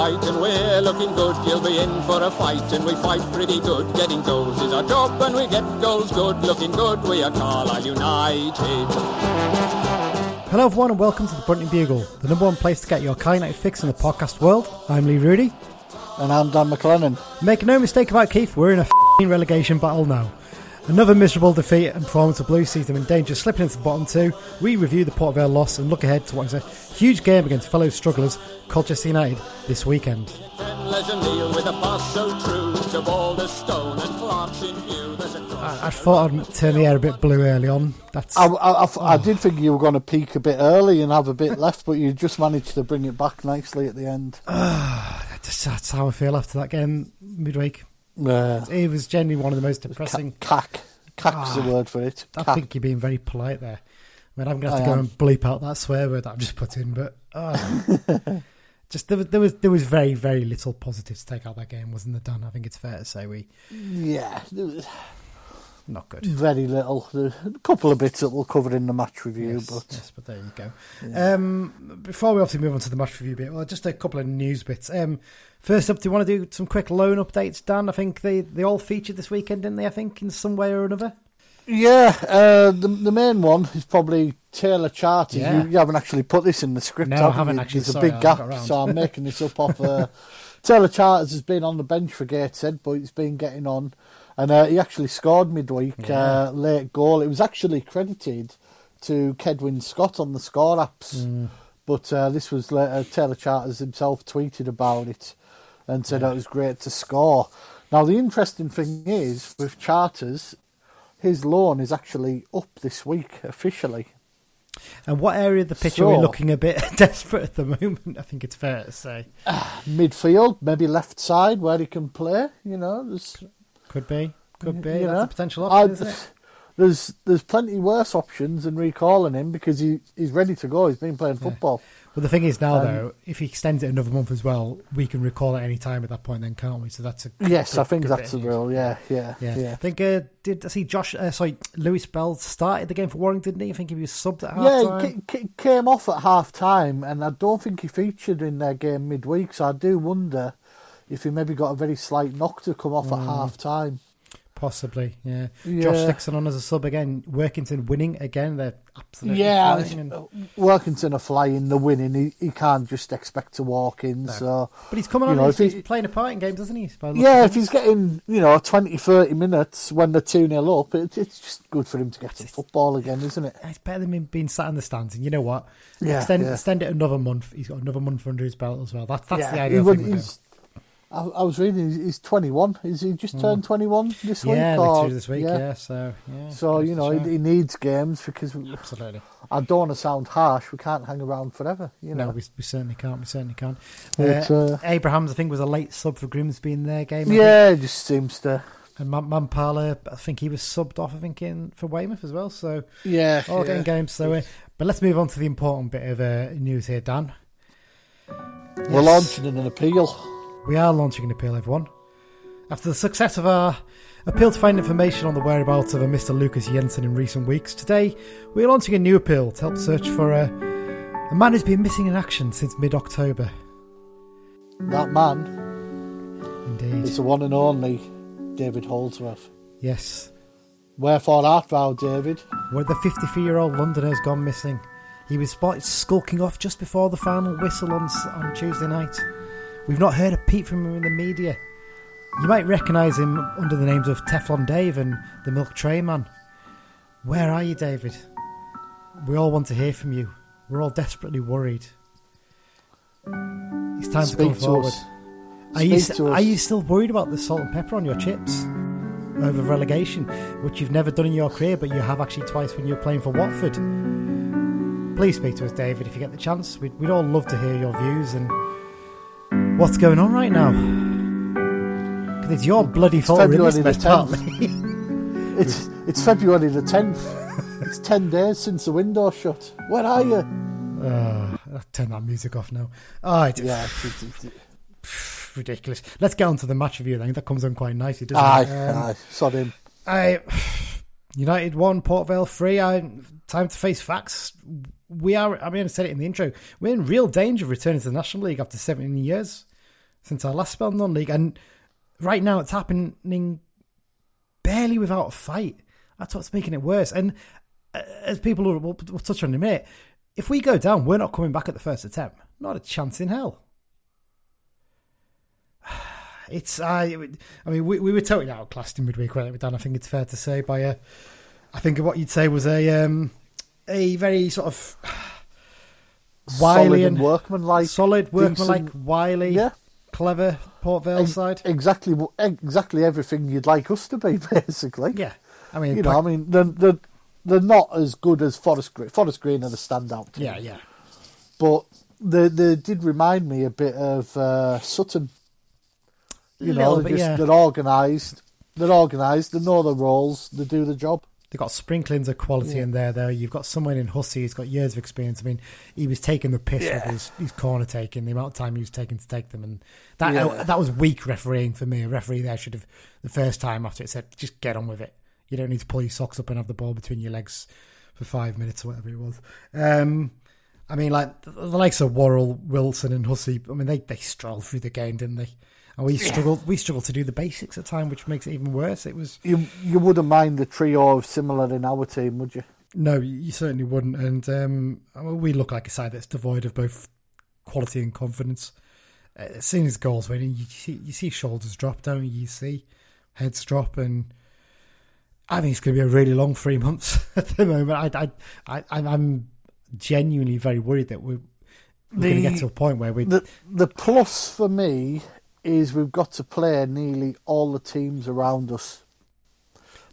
white, and we're looking good. You'll be in for a fight, and we fight pretty good. Getting goals is our job, and we get goals good. Looking good, we are Carlisle United. Hello, everyone, and welcome to the Brunton Bugle, the number one place to get your Car United fix in the podcast world. I'm Lee Rooney. And I'm Dan MacLennan. Make no mistake about Keith, we're in a f***ing relegation battle now. Another miserable defeat and performance of Blue sees them in danger slipping into the bottom two. We review the Port Vale loss and look ahead to what is a huge game against fellow strugglers, Colchester United, this weekend. Ten Legend Neil with a pass so true to Boulder Stone and Clark's in view. There's a cross. I, I thought I'd turn the air a bit blue early on. That's I, I, I, I oh. did think you were going to peak a bit early and have a bit left, but you just managed to bring it back nicely at the end. that's, that's how I feel after that game midweek. It was genuinely one of the most depressing. cack. Cack's the Ah, word for it. I think you're being very polite there. I mean, I'm going to have I to go am. and bleep out that swear word that I've just put in, but oh. just there was, there was there was very very little positive to take out that game, wasn't there, Dan? I think it's fair to say we Yeah, not good. very little. There's a couple of bits that we'll cover in the match review, Yes, but yes, but there you go. Um, before we obviously move on to the match review bit, well, just a couple of news bits. Um, first up, do you want to do some quick loan updates, Dan? I think they, they all featured this weekend, didn't they? I think in some way or another. yeah, uh, the the main one is probably Taylor Charter. Yeah. You, you haven't actually put this in the script. No, I haven't actually. There's Sorry, a big gap, so. I'm making this up off. Uh, Taylor Charters has been on the bench for Gateshead, but he's been getting on, and uh, he actually scored midweek, Yeah. uh, late goal. It was actually credited to Cedwyn Scott on the score apps, Mm. but uh, this was later. Taylor Charters himself tweeted about it and said that it was great to score. Now the interesting thing is with Charters, his loan is actually up this week officially. And what area of the pitch are we looking a bit desperate at the moment? I think it's fair to say. Midfield, maybe left side where he can play. You know, there's Could be, could be. That's know, a potential I- option, it? There's there's plenty worse options than recalling him because he, he's ready to go. He's been playing football. Well, the thing is now, Um, though, if he extends it another month as well, we can recall at any time at that point, then can't we? So that's a Yes, good- I think that's the rule. Yeah, yeah, Yeah. yeah. I think uh, did I see Josh? Uh, sorry, Lewis Bell started the game for Warrington, didn't he? I think he was subbed at half time? Yeah, he ca- ca- came off at half time, and I don't think he featured in their game midweek. So I do wonder if he maybe got a very slight knock to come off at half time. Possibly, yeah. Yeah. Josh Dixon on as a sub again. Workington winning again. They're absolutely Yeah, and- uh, Workington are flying the winning. He, he can't just expect to walk in. So but he's coming on. know, he's, if he- he's playing a part in games, doesn't he? By Yeah, if he's getting, you know, 20, 30 minutes when they're 2 0 up, it, it's just good for him to get some football again, isn't it? It's better than him being sat in the stands. And you know what? Yeah, extend, yeah. extend it another month. He's got another month under his belt as well. That's that's the he I, I was reading, he's- he's 21. Is he just turned 21 this week? Mm. Yeah, or- this week. Yeah, so yeah. So, you know, he, he needs games because absolutely. I don't want to sound harsh. We can't hang around forever, you know. No, we, we certainly can't. We certainly can't. But, uh, uh, Abrahams, I think, was a late sub for Grimsby in their game. I think. yeah, it just seems to. And Man- Mampala, I think he was subbed off. I think in for Weymouth as well. So Yeah. all yeah. getting games. So, uh, but let's move on to the important bit of uh, news here, Dan. We're Yes. launching an appeal. We are launching an appeal, everyone. After the success of our appeal to find information on the whereabouts of a Mr. Lucas Jensen in recent weeks, today we're launching a new appeal to help search for a, a man who's been missing in action since mid October. That man Indeed. is the one and only David Holdsworth. Yes. Wherefore art thou, David? Where the 53 year old Londoner's gone missing. He was spotted skulking off just before the final whistle on, on Tuesday night. We've not heard a peep from him in the media. You might recognise him under the names of Teflon Dave and the Milk Tray Man. Where are you, David? We all want to hear from you. We're all desperately worried. It's time to come Speak to forward. us. Are you, Speak st- to us. are you still worried about the salt and pepper on your chips over relegation, which you've never done in your career, but you have actually twice when you were playing for Watford? Please speak to us, David, if you get the chance. We'd, we'd all love to hear your views and what's going on right now. Because it's your bloody fault in this February the partly. It's it's February the tenth. it's ten days since the window shut. Where are you? Oh, I'll turn that music off now. Oh, it's Yeah. ridiculous. Let's get on to the match review then. That comes on quite nicely, doesn't Aye, it? Um, aye. Sod him. I United one, Port Vale three. I, time to face facts. We are. I mean, I said it in the intro. We're in real danger of returning to the National League after 17 years since our last spell in non-league, and right now it's happening barely without a fight. That's what's making it worse. And uh, as people will, will, will touch on in a minute, if we go down, we're not coming back at the first attempt. Not a chance in hell. It's I. I mean, we, we were totally outclassed in midweek, weren't we, Dan? I think it's fair to say by a. I think what you'd say was a um, a very sort of wily solid and and workmanlike. solid, workmanlike, decent- wily, Yeah. Clever Port Vale side. Exactly, exactly everything you'd like us to be, basically. Yeah, I mean, You know, I mean, they're, they're, they're not as good as Forest Green. Forest Green are the standout team. yeah, yeah. But they, they did remind me a bit of uh, Sutton. You know, they're, bit, just, yeah. they're organised. They're organised. They know their roles. They do the job. They've got sprinklings of quality Yeah. in there, though. You've got someone in Hussey who's got years of experience. I mean, he was taking the piss with his, his corner taking, the amount of time he was taking to take them. And that Yeah. that was weak refereeing for me. A referee there should have, the first time after it said, just get on with it. You don't need to pull your socks up and have the ball between your legs for five minutes or whatever it was. Um, I mean, like, the, the likes of Worrall, Wilson, and Hussey, I mean, they, they strolled through the game, didn't they? And we struggled, we struggled to do the basics at time, which makes it even worse. It was You you wouldn't mind the trio of similar in our team, would you? No, you you certainly wouldn't. And um, we look like a side that's devoid of both quality and confidence. Uh, seeing his goals winning, you see, you see shoulders drop, don't you? You see heads drop, and I think it's going to be a really long three months at the moment. I, I, I, I'm genuinely very worried that we're, we're going to get to a point where we. The the plus for me is we've got to play nearly all the teams around us.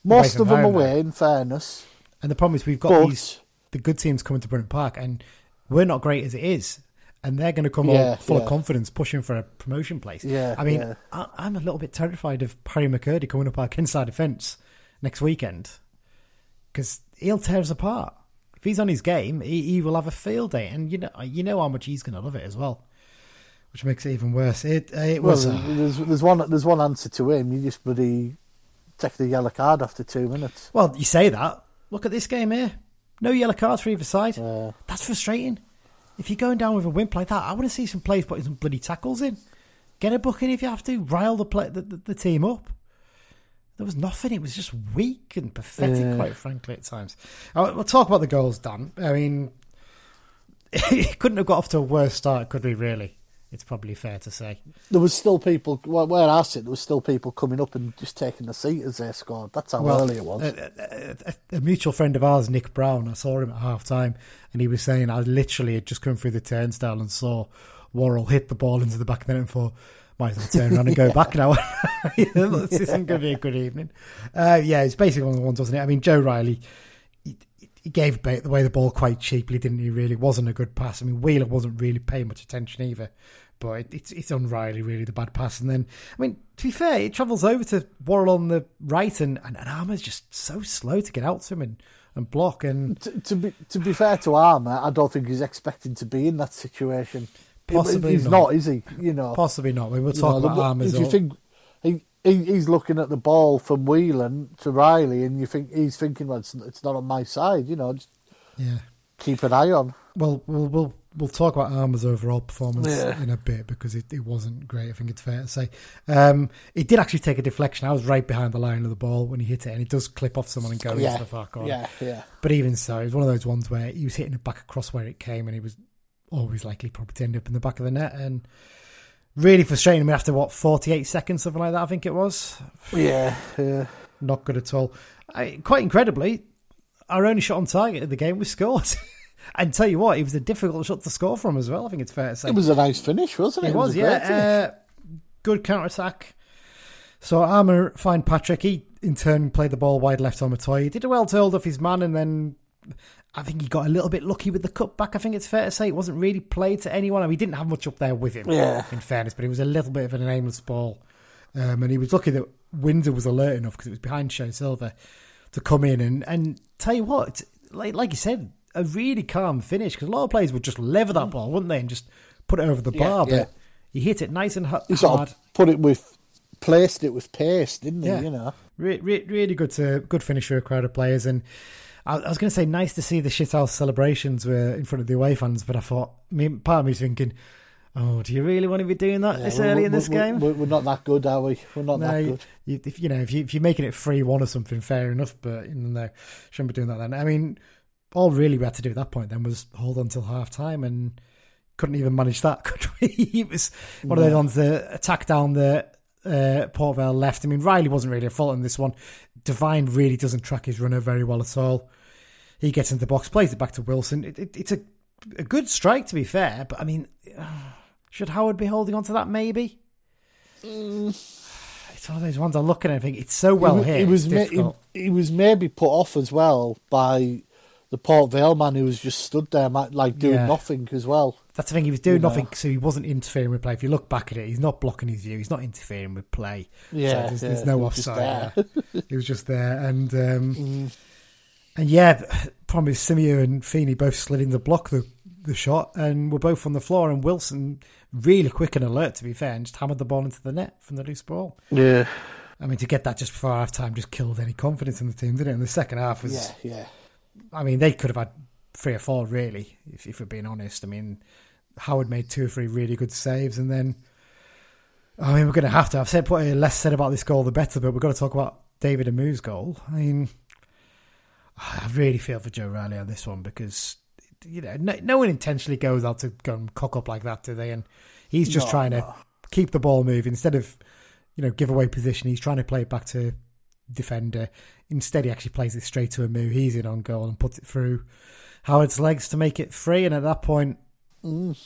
Most of them away, in fairness. and the problem is we've got But these the good teams coming to Brunton Park, and we're not great as it is. And they're going to come all full yeah. of confidence, pushing for a promotion place. Yeah, I mean, yeah. I, I'm a little bit terrified of Harry McKirdy coming up our inside defence next weekend because he'll tear us apart. If he's on his game, he, he will have a field day, and you know, you know how much he's going to love it as well, which makes it even worse. It uh, it Well, was. uh, there's there's one there's one answer to him. You just bloody take the yellow card after two minutes. well, you say that. Look at this game here. No yellow cards for either side. That's frustrating. If you're going down with a wimp like that, I want to see some players putting some bloody tackles in. Get a booking if you have to. Rile the, play, the, the, the team up. There was nothing. It was just weak and pathetic, Yeah. quite frankly, at times. Uh, We'll talk about the goals, Dan. I mean, it couldn't have got off to a worse start, could we, really? It's probably fair to say. there was still people where where I sit. There was still people coming up and just taking the seat as they scored. That's how early it was. A, a- a- a mutual friend of ours, Nick Brown, I saw him at half time and he was saying, I literally had just come through the turnstile and saw Worrall hit the ball into the back of the net and thought, might as well turn around and go back now. this isn't going to be a good evening. Uh, yeah, it's basically one of the ones, wasn't it? I mean, Joe Riley, he, he gave away the ball quite cheaply, didn't he? Really, wasn't a good pass. I mean, Whelan wasn't really paying much attention either. But it, it's it's on Riley really the bad pass, and then I mean to be fair, it travels over to Worrall on the right, and and, and Armer's just so slow to get out to him and, and block, and to, to be to be fair to Armer, I don't think he's expected to be in that situation. Possibly he's not. not, is he? You know, possibly not. We will You know, about Armer's. If you think he, he he's looking at the ball from Whelan to Riley, and you think he's thinking, well, it's, it's not on my side. You know, just yeah. keep an eye on. Well, we'll we'll we'll talk about Armer's overall performance Yeah. in a bit because it, it wasn't great. I think it's fair to say. Um, he did actually take a deflection. I was right behind the line of the ball when he hit it, and it does clip off someone and go yeah, into the far corner. yeah, yeah. But even so, it was one of those ones where he was hitting it back across where it came, and he was always likely probably to end up in the back of the net. And really frustrating. Mean, after what forty eight seconds, something like that, I think it was. Yeah, yeah. Not good at all. I, quite incredibly, our only shot on target of the game was scored. and tell you what, it was a difficult shot to score from as well. I think it's fair to say. It was a nice finish, wasn't it? It was, a great finish. yeah. Uh, good counter attack. So Armer find Patrick. He in turn played the ball wide left on Matoy. He did a well to hold off his man, and then I think he got a little bit lucky with the cutback. I think it's fair to say it wasn't really played to anyone. I mean, he didn't have much up there with him. Yeah. In fairness, but it was a little bit of an aimless ball, um, and he was lucky that Windsor was alert enough because it was behind Sho-Silva to come in and and tell you what, like like you said, a really calm finish because a lot of players would just lever that mm. ball, wouldn't they, and just put it over the bar. yeah. But he hit it nice and hu- He sort hard. of put it with placed it with pace, didn't he? Yeah. You know, Re- re- really good to good finish for a crowd of players, and I, I was going to say nice to see the shithouse celebrations were in front of the away fans, but I thought, me, part of me's thinking, oh, do you really want to be doing that this early in this we're- game? We're, we're not that good, are we? We're not No, that good. you, if you know if you if you're making it three one or something, fair enough. But you know, no, shouldn't be doing that then. I mean, all really we had to do at that point then was hold on till half time and couldn't even manage that. Could we? it was one of those ones that attack down the uh, Port Vale left. I mean, Riley wasn't really at fault in this one. Divine really doesn't track his runner very well at all. He gets into the box, plays it back to Wilson. It, it, it's a a good strike to be fair, but I mean, should Howard be holding on to that? Maybe. It's one of those ones I look at and think it's so well wa- hit. It was ma- he, he was maybe put off as well by the Port Vale man who was just stood there like doing Yeah. nothing as well. That's the thing. He was doing you know. nothing, so he wasn't interfering with play. If you look back at it, he's not blocking his view. He's not interfering with play. Yeah, so there's, yeah, there's no he offside. he was just there, and um, Mm. and yeah, problem is Simeu and Feeney both slid in to block the the shot, and were both on the floor. And Wilson really quick and alert, to be fair, and just hammered the ball into the net from the loose ball. Yeah, I mean, to get that just before half time just killed any confidence in the team, didn't it? And the second half was yeah, yeah. I mean, they could have had three or four, really, if, if we're being honest. I mean, Howard made two or three really good saves, and then, I mean, we're going to have to. I've said probably uh, less said about this goal, the better, but we've got to talk about David Amoo's goal. I mean, I really feel for Joe Riley on this one because, you know, no, no one intentionally goes out to go and cock up like that, do they? And he's just No, trying no. to keep the ball moving instead of, you know, give away position. He's trying to play it back to defender. Instead, he actually plays it straight to Amoo. He's in on goal and puts it through Howard's legs to make it free. And at that point, Mm.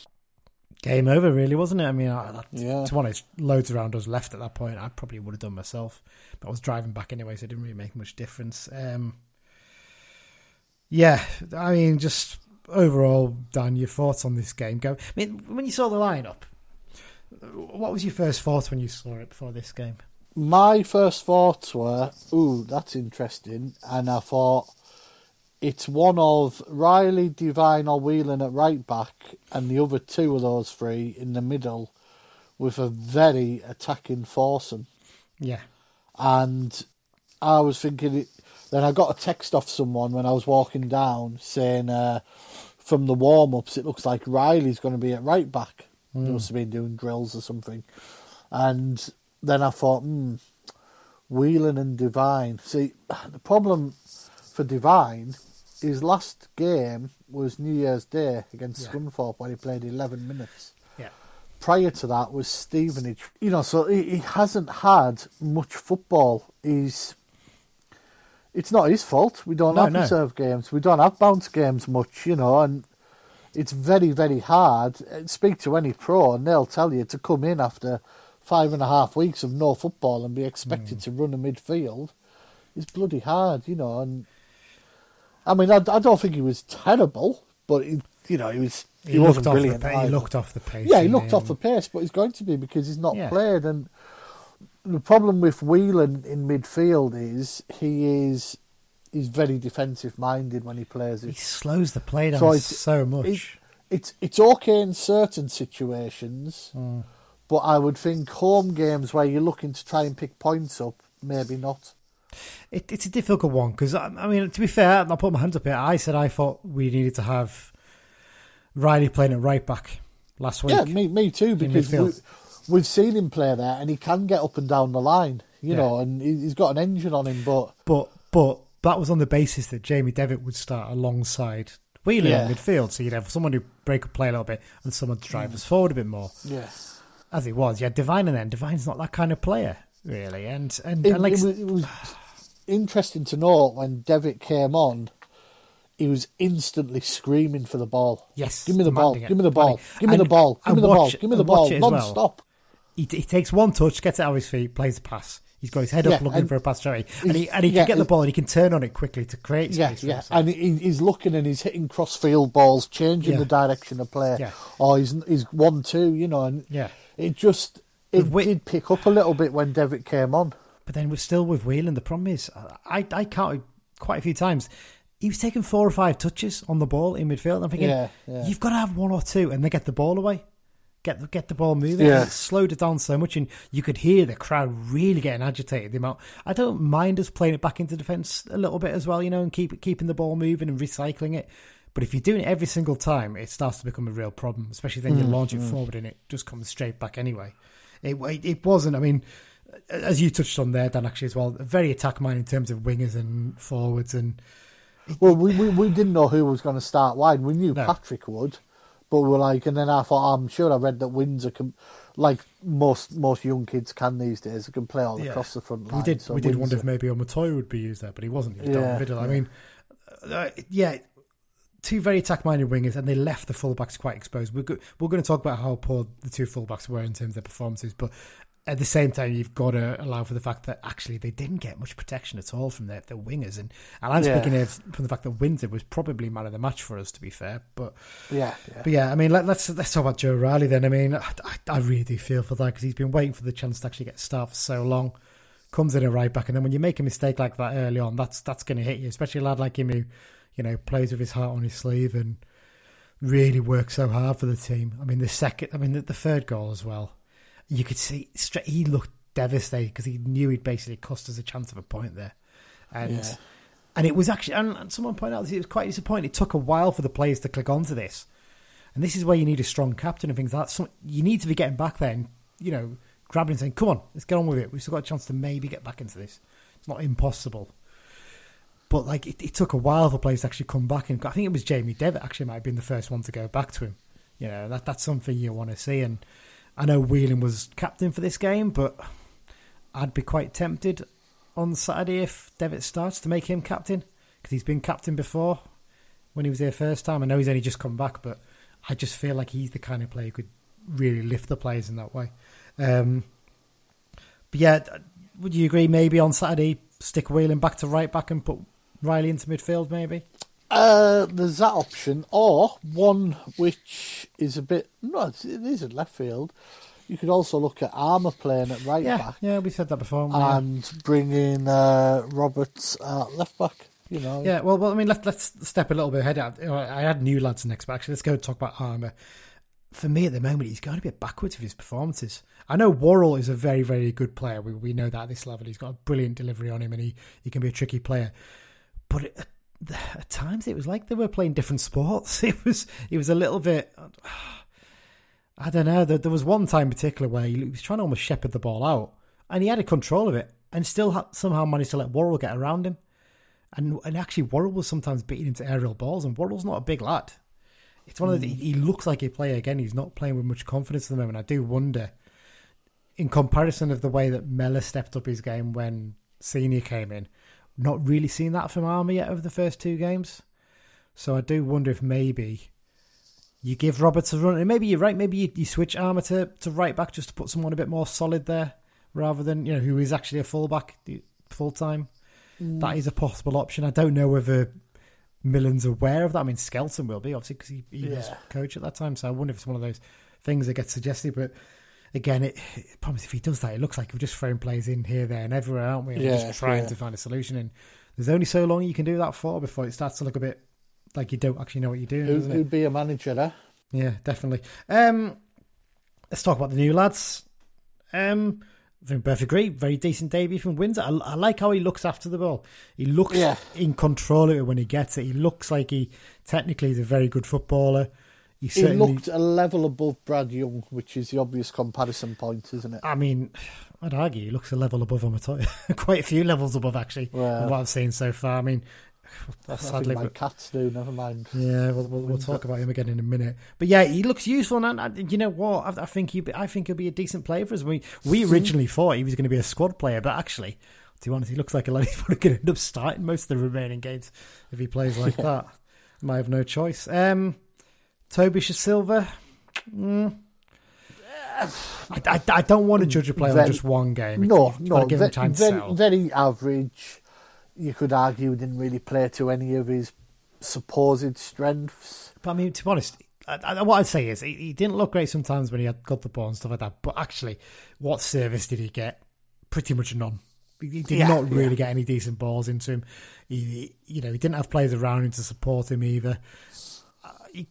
game over, really, wasn't it? I mean, I, Yeah. to be honest, loads around us left at that point. I probably would have done myself, but I was driving back anyway, so it didn't really make much difference. Um, yeah, I mean, just overall, Dan, your thoughts on this game? Go. I mean, when you saw the lineup, what was your first thought when you saw it before this game? My first thoughts were, "Ooh, that's interesting," and I thought it's one of Riley, Divine, or Whelan at right back, and the other two of those three in the middle, with a very attacking foursome. Yeah, and I was thinking. It, then I got a text off someone when I was walking down saying, uh, from the warm ups, it looks like Riley's going to be at right back. He must have been doing drills or something. And then I thought, hmm, Whelan and Divine. See, the problem for Divine, his last game was New Year's Day against Yeah. Scunthorpe when he played 11 minutes yeah, prior to that was Stevenage. You know, so he, he hasn't had much football. He's it's not his fault. We don't No, have no. reserve games. We don't have bounce games much, you know, and it's very, very hard. Uh, Speak to any pro and they'll tell you to come in after five and a half weeks of no football and be expected Hmm. to run a midfield is bloody hard, you know. And I mean, I, I don't think he was terrible, but he, you know, he was he, looked wasn't off brilliant. The, pa- he looked off the pace. Yeah, he looked off the pace, but he's going to be because he's not Yeah. played. And the problem with Whelan in midfield is he is he's very defensive minded when he plays He slows the play down So so, much. it- It's it's okay in certain situations, Mm. But I would think home games where you're looking to try and pick points up, maybe not. It, it's a difficult one because I, I mean, to be fair, I'll put my hands up here. I said I thought we needed to have Riley playing at right back last week. Yeah, me me too. Because we, we've seen him play there, and he can get up and down the line, you Yeah. know, and he- he's got an engine on him. But But but that was on the basis that Jamie Devitt would start alongside Whelan Yeah. in midfield, so you'd have someone who break up play a little bit and someone to Mm. drive us forward a bit more. yeah, As it was, Yeah, Divine, and then Divine's not that kind of player really, and and, it, and like it was, it was interesting to note when Devitt came on. He was instantly screaming for the ball. Yes, give me the ball. Give me the ball. Give me the and- ball. Give me the ball. Give me the ball. it as well. Non-stop. he, he takes one touch, gets it out of his feet, plays the pass. He's got his head Yeah, up looking for a pass, Jerry, and he and he yeah, can get the ball and he can turn on it quickly to create Yeah, space. for yeah, and he, he's looking and he's hitting cross field balls, changing Yeah. the direction of play, Yeah. or he's he's one two, you know, and Yeah. It just it Whit- did pick up a little bit when Devitt came on. But then we're still with Whelan. The problem is, I, I counted quite a few times. He was taking four or five touches on the ball in midfield. I'm thinking, Yeah, yeah. you've got to have one or two and they get the ball away. get the, get the ball moving. Yeah. It slowed it down so much, and you could hear the crowd really getting agitated. The amount I don't mind us playing it back into defence a little bit as well, you know, and keep keeping the ball moving and recycling it. But if you're doing it every single time, it starts to become a real problem. Especially then you launch it forward and it just comes straight back anyway. It it, it wasn't. I mean, as you touched on there, Dan, actually as well, very attack minded in terms of wingers and forwards and. Well, we, we, we didn't know who was going to start wide. We knew No. Patrick would, but we were like, and then I thought, I'm sure I read that Windsor can, like most most young kids can these days, they can play all Yeah. across the front line. We did. so we did wonder if maybe Omatoy would be used there, but he wasn't. He was down Yeah, the middle. I mean, uh, yeah, two very attack-minded wingers, and they left the fullbacks quite exposed. We're go- we're going to talk about how poor the two fullbacks were in terms of their performances, but at the same time, you've got to allow for the fact that actually they didn't get much protection at all from their, their wingers, and and I'm Yeah. speaking of from the fact that Windsor was probably man of the match for us, to be fair, but. Yeah, yeah. But yeah, I mean, let, let's let's talk about Joe Riley then. I mean, I, I, I really do feel for that because he's been waiting for the chance to actually get a start for so long. Comes in a right back, and then when you make a mistake like that early on, that's that's going to hit you. Especially a lad like him who, you know, plays with his heart on his sleeve and really works so hard for the team. I mean, the second, I mean, the, the third goal as well. You could see straight, he looked devastated because he knew he'd basically cost us a chance of a point there, and. Yeah. And it was actually, and, someone pointed out that it was quite disappointing. It took a while for the players to click onto this, and this is where you need a strong captain and things like that. So you need to be getting back there and you know grabbing and saying, "Come on, let's get on with it. We've still got a chance to maybe get back into this. It's not impossible." But like it, it took a while for players to actually come back, and I think it was Jamie Devitt actually might have been the first one to go back to him. You know that that's something you want to see, and I know Whelan was captain for this game, but I'd be quite tempted on Saturday if Devitt starts to make him captain because he's been captain before when he was there first time. I know he's only just come back, but I just feel like he's the kind of player who could really lift the players in that way. Um, but yeah, would you agree? Maybe on Saturday, stick Whelan back to right back and put Riley into midfield, maybe. Uh, there's that option, or one which is a bit no, it is in left field. You could also look at Armer playing at right Yeah, back yeah, we said that before. we? Yeah. and bring in uh, Roberts at left back. You know, Yeah, well, well, I mean, let's let's step a little bit ahead. I I had new lads next, but actually, let's go talk about Armer. For me, at the moment, he's going a bit backwards with his performances. I know Worrell is a very, very good player. We we know that at this level, he's got a brilliant delivery on him, and he, he can be a tricky player. But at, at times, it was like they were playing different sports. It was it was a little bit. I don't know. There, there was one time in particular where he was trying to almost shepherd the ball out, and he had a control of it, and still ha- somehow managed to let Worrall get around him. And and actually, Worrall was sometimes beating into aerial balls, and Worrall's not a big lad. It's one of the, hmm. he looks like a player again. He's not playing with much confidence at the moment. I do wonder, in comparison of the way that Mellor stepped up his game when Senior came in, not really seen that from Armer yet over the first two games. So I do wonder if maybe you give Roberts a run, and maybe you're right. Maybe you, you switch Armer to, to right back just to put someone a bit more solid there, rather than you know who is actually a fullback full time. Mm. That is a possible option. I don't know whether Millen's aware of that. I mean, Skelton will be obviously because he, he was coach at that time. So I wonder if it's one of those things that gets suggested. But again, it, it promise if he does that, it looks like we're just throwing plays in here, there, and everywhere, aren't we? And we're Yeah, just trying yeah. to find a solution. And there's only so long you can do that for before it starts to look a bit like you don't actually know what you're doing, Who, who'd be a manager there? Yeah, definitely. Um, let's talk about the new lads. Um, I think both agree. Very decent debut from Windsor. I, I like how he looks after the ball. He looks Yeah. in control of it when he gets it. He looks like he technically is a very good footballer. He He looked a level above Brad Young, which is the obvious comparison point, isn't it? I mean, I'd argue he looks a level above Amatoya. Quite a few levels above, actually, Well. what I've seen so far. I mean, sadly, my but- cats do. Never mind. Yeah, we'll, we'll, we'll talk about him again in a minute. But yeah, he looks useful, and I, you know what? I, I think he, I think he'll be a decent player for us. We we originally thought he was going to be a squad player, but actually, to be honest, he looks like a lad who's probably going to end up starting most of the remaining games if he plays like that. Might have no choice. Um, Toby Silva. Mm. I, I, I don't want to judge a player on just one game. No, You've no, got to give him time to very, settle. very average. You could argue he didn't really play to any of his supposed strengths. But I mean, to be honest, I, what I'd say is he, he didn't look great sometimes when he had got the ball and stuff like that. But actually, what service did he get? Pretty much none. He he did Yeah, not really yeah. get any decent balls into him. He, you know, he didn't have players around him to support him either.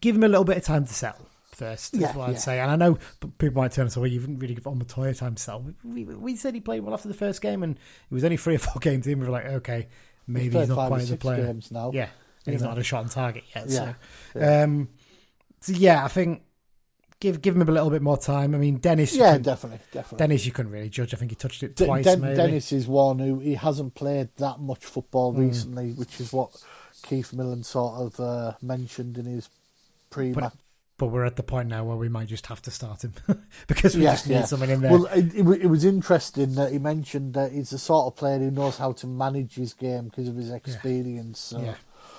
Give him a little bit of time to settle. first. Is Yeah, what I'd yeah. say. And I know people might turn and say, "Well, you didn't really give on Matoya time to settle." we, we said he played well after the first game, and it was only three or four games in. We were like, okay, maybe he's, played not quite the player. games now. Yeah, and he's You not had a shot on target yet. Yeah, So, um, so yeah, I think give give him a little bit more time. I mean, Dennis, Yeah, definitely, definitely. Dennis, you couldn't really judge. I think he touched it twice, Den- maybe. Dennis is one who he hasn't played that much football Hmm. recently, which is what Keith Millen sort of uh, mentioned in his pre-match. but we're at the point now where we might just have to start him because we Yeah, just need yeah. someone in there. Well, it, it, it was interesting that he mentioned that he's the sort of player who knows how to manage his game because of his experience. So, yeah,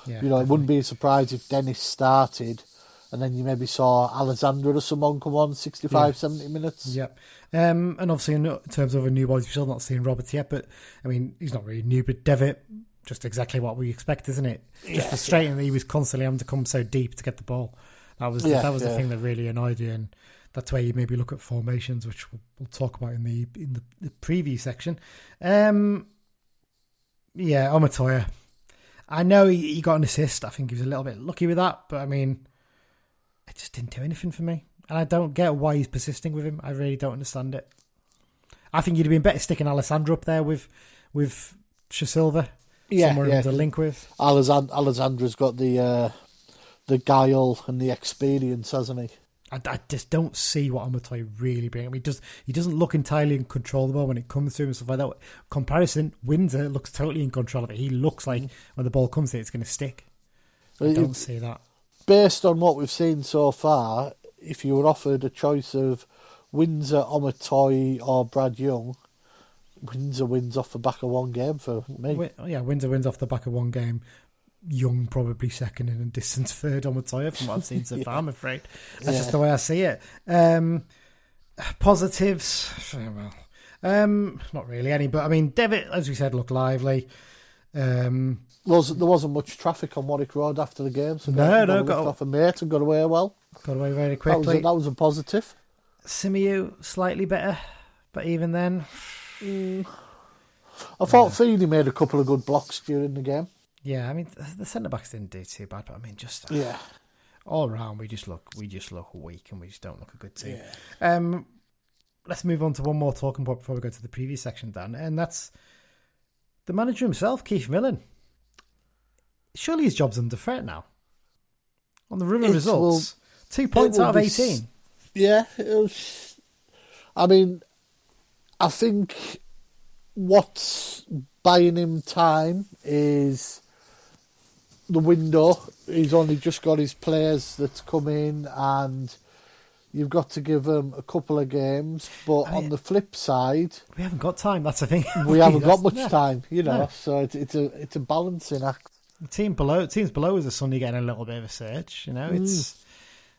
yeah. you know, it wouldn't be a surprise if Dennis started and then you maybe saw Alessandra or someone come on 65, Yeah. 70 minutes. Yep. Um, and obviously, in terms of a new boys, we've still not seen Robert yet, but I mean, he's not really new, but Devitt, just exactly what we expect, isn't it? Just Yeah, frustrating that he was constantly having to come so deep to get the ball. That was Yeah, that was the thing that really annoyed you, and that's where you maybe look at formations, which we'll, we'll talk about in the in the, the preview section. Um, yeah, Omatoya. I know he, he got an assist. I think he was a little bit lucky with that, but I mean, it just didn't do anything for me. And I don't get why he's persisting with him. I really don't understand it. I think you'd have been better sticking Alessandra up there with with Sho-Silva. Yeah, yeah. to link with. Alexand- Alessandra's got the uh, the guile and the experience, hasn't he? I, I just don't see what Amatoy really brings. I mean, he does he doesn't look entirely in control of the ball when it comes to him and stuff like that. Comparison, Windsor looks totally in control of it. He looks like when the ball comes to it, it's going to stick. I don't see that. based on what we've seen so far, if you were offered a choice of Windsor, Omatoy, or Brad Young, Windsor wins off the back of one game for me. Wi- yeah, Windsor wins off the back of one game. Young probably second and a distant third on Matoya from what I've seen so far, I'm afraid. That's just the way I see it. Um, positives, well, um, not really any, but I mean, Devitt, as we said, looked lively. Um, Was, there wasn't much traffic on Warwick Road after the game, so No, got, no, got, off a mate and got away well. got away very That was, quickly. a, that was a positive. Simeu slightly better, but even then, I thought Feeney made a couple of good blocks during the game. yeah. I mean, the, centre backs didn't do too bad, but I mean, just Yeah. all around, we just look we just look weak, and we just don't look a good team. Um, let's move on to one more talking point before we go to the preview section, Dan, and that's the manager himself, Keith Millen. Surely his job's under threat now. On the It results, two points will out of s- eighteen. Yeah, it was. I mean, I think what's buying him time is the window. He's only just got his players that's come in, and you've got to give him a couple of games. But I mean- on the flip side, We haven't got time. That's the thing. we haven't got much no. time, you know. No. So it's, it's a it's a balancing act. The team below, teams below is are suddenly getting a little bit of a surge. You know, it's. Mm.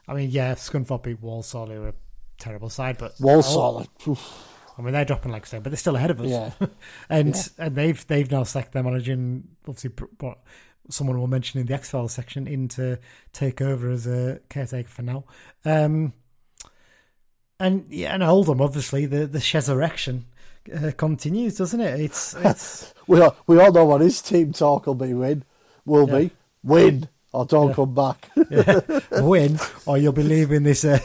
I mean, yeah, Scunthorpe beat Walsall, who are a terrible side, but Walsall, oof, I mean, they're dropping like so, but they're still ahead of us. yeah, and Yeah. and they've they've now sacked their manager and obviously brought someone will mention in the X Files section in to take over as a caretaker for now. Um, and yeah, and Oldham obviously the the resurrection uh, continues, doesn't it? It's it's we all, we all know what his team talk will be. Win, will Yeah. be win or don't Yeah. come back. yeah, win or you'll be leaving this uh,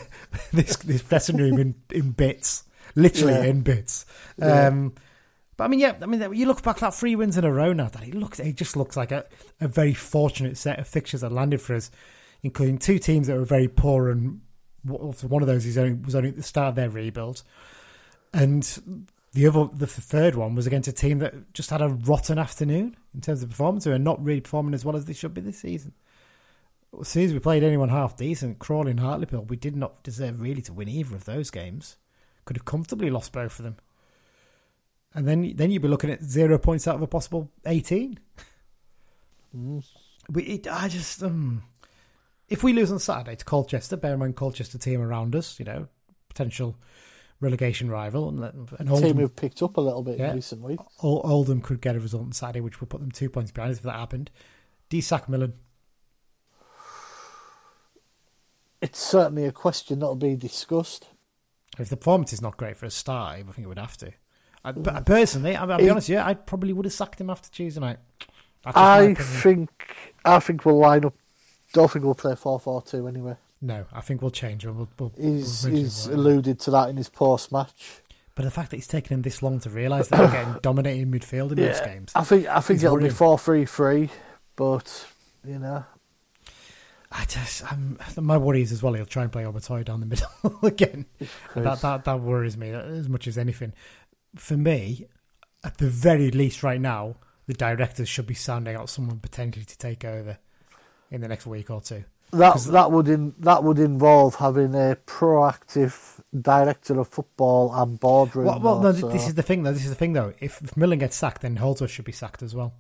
this this dressing room in in bits, literally Yeah. in bits. Yeah. Um, but I mean, yeah, I mean, you look back at that three wins in a row now. That he looks, it just looks like a, a very fortunate set of fixtures that landed for us, including two teams that were very poor, and one of those is only, was only at the start of their rebuild, and the other, the third one was against a team that just had a rotten afternoon in terms of performance, who are not really performing as well as they should be this season. As soon as we played anyone half decent, Crawley and Hartlepool, we did not deserve really to win either of those games. Could have comfortably lost both of them. And then then you'd be looking at zero points out of a possible 18. Mm. We, it, I just, um, if we lose on Saturday to Colchester, bear in mind Colchester team around us, you know, potential relegation rival, and, and team Oldham, who've picked up a little bit Yeah. in recent weeks. Ol- Oldham could get a result on Saturday, which would put them two points behind us if that happened. D. Sack Millen. It's certainly a question that'll be discussed. If the performance is not great for a start, I think it would have to. I, but personally, I'll, I'll be He- honest, yeah, I probably would have sacked him after Tuesday night. That's just my I think I think we'll line up. Don't think we'll play four four two anyway. No, I think we'll change. We'll, we'll, He's we'll he's alluded to that in his post match. But the fact that it's taken him this long to realise that we're getting dominating midfield in those games, I think I think it'll worrying. be four three three, but you know, I just, I'm, my worry is as well. He'll try and play Obertoy down the middle again. That, that that worries me as much as anything. For me, at the very least, right now, the directors should be sounding out someone potentially to take over in the next week or two. that that would in, that would involve having a proactive director of football and boardroom. Well, well no, so- this is the thing, though. This is the thing, though. If, if Millen gets sacked, then Holdsworth should be sacked as well,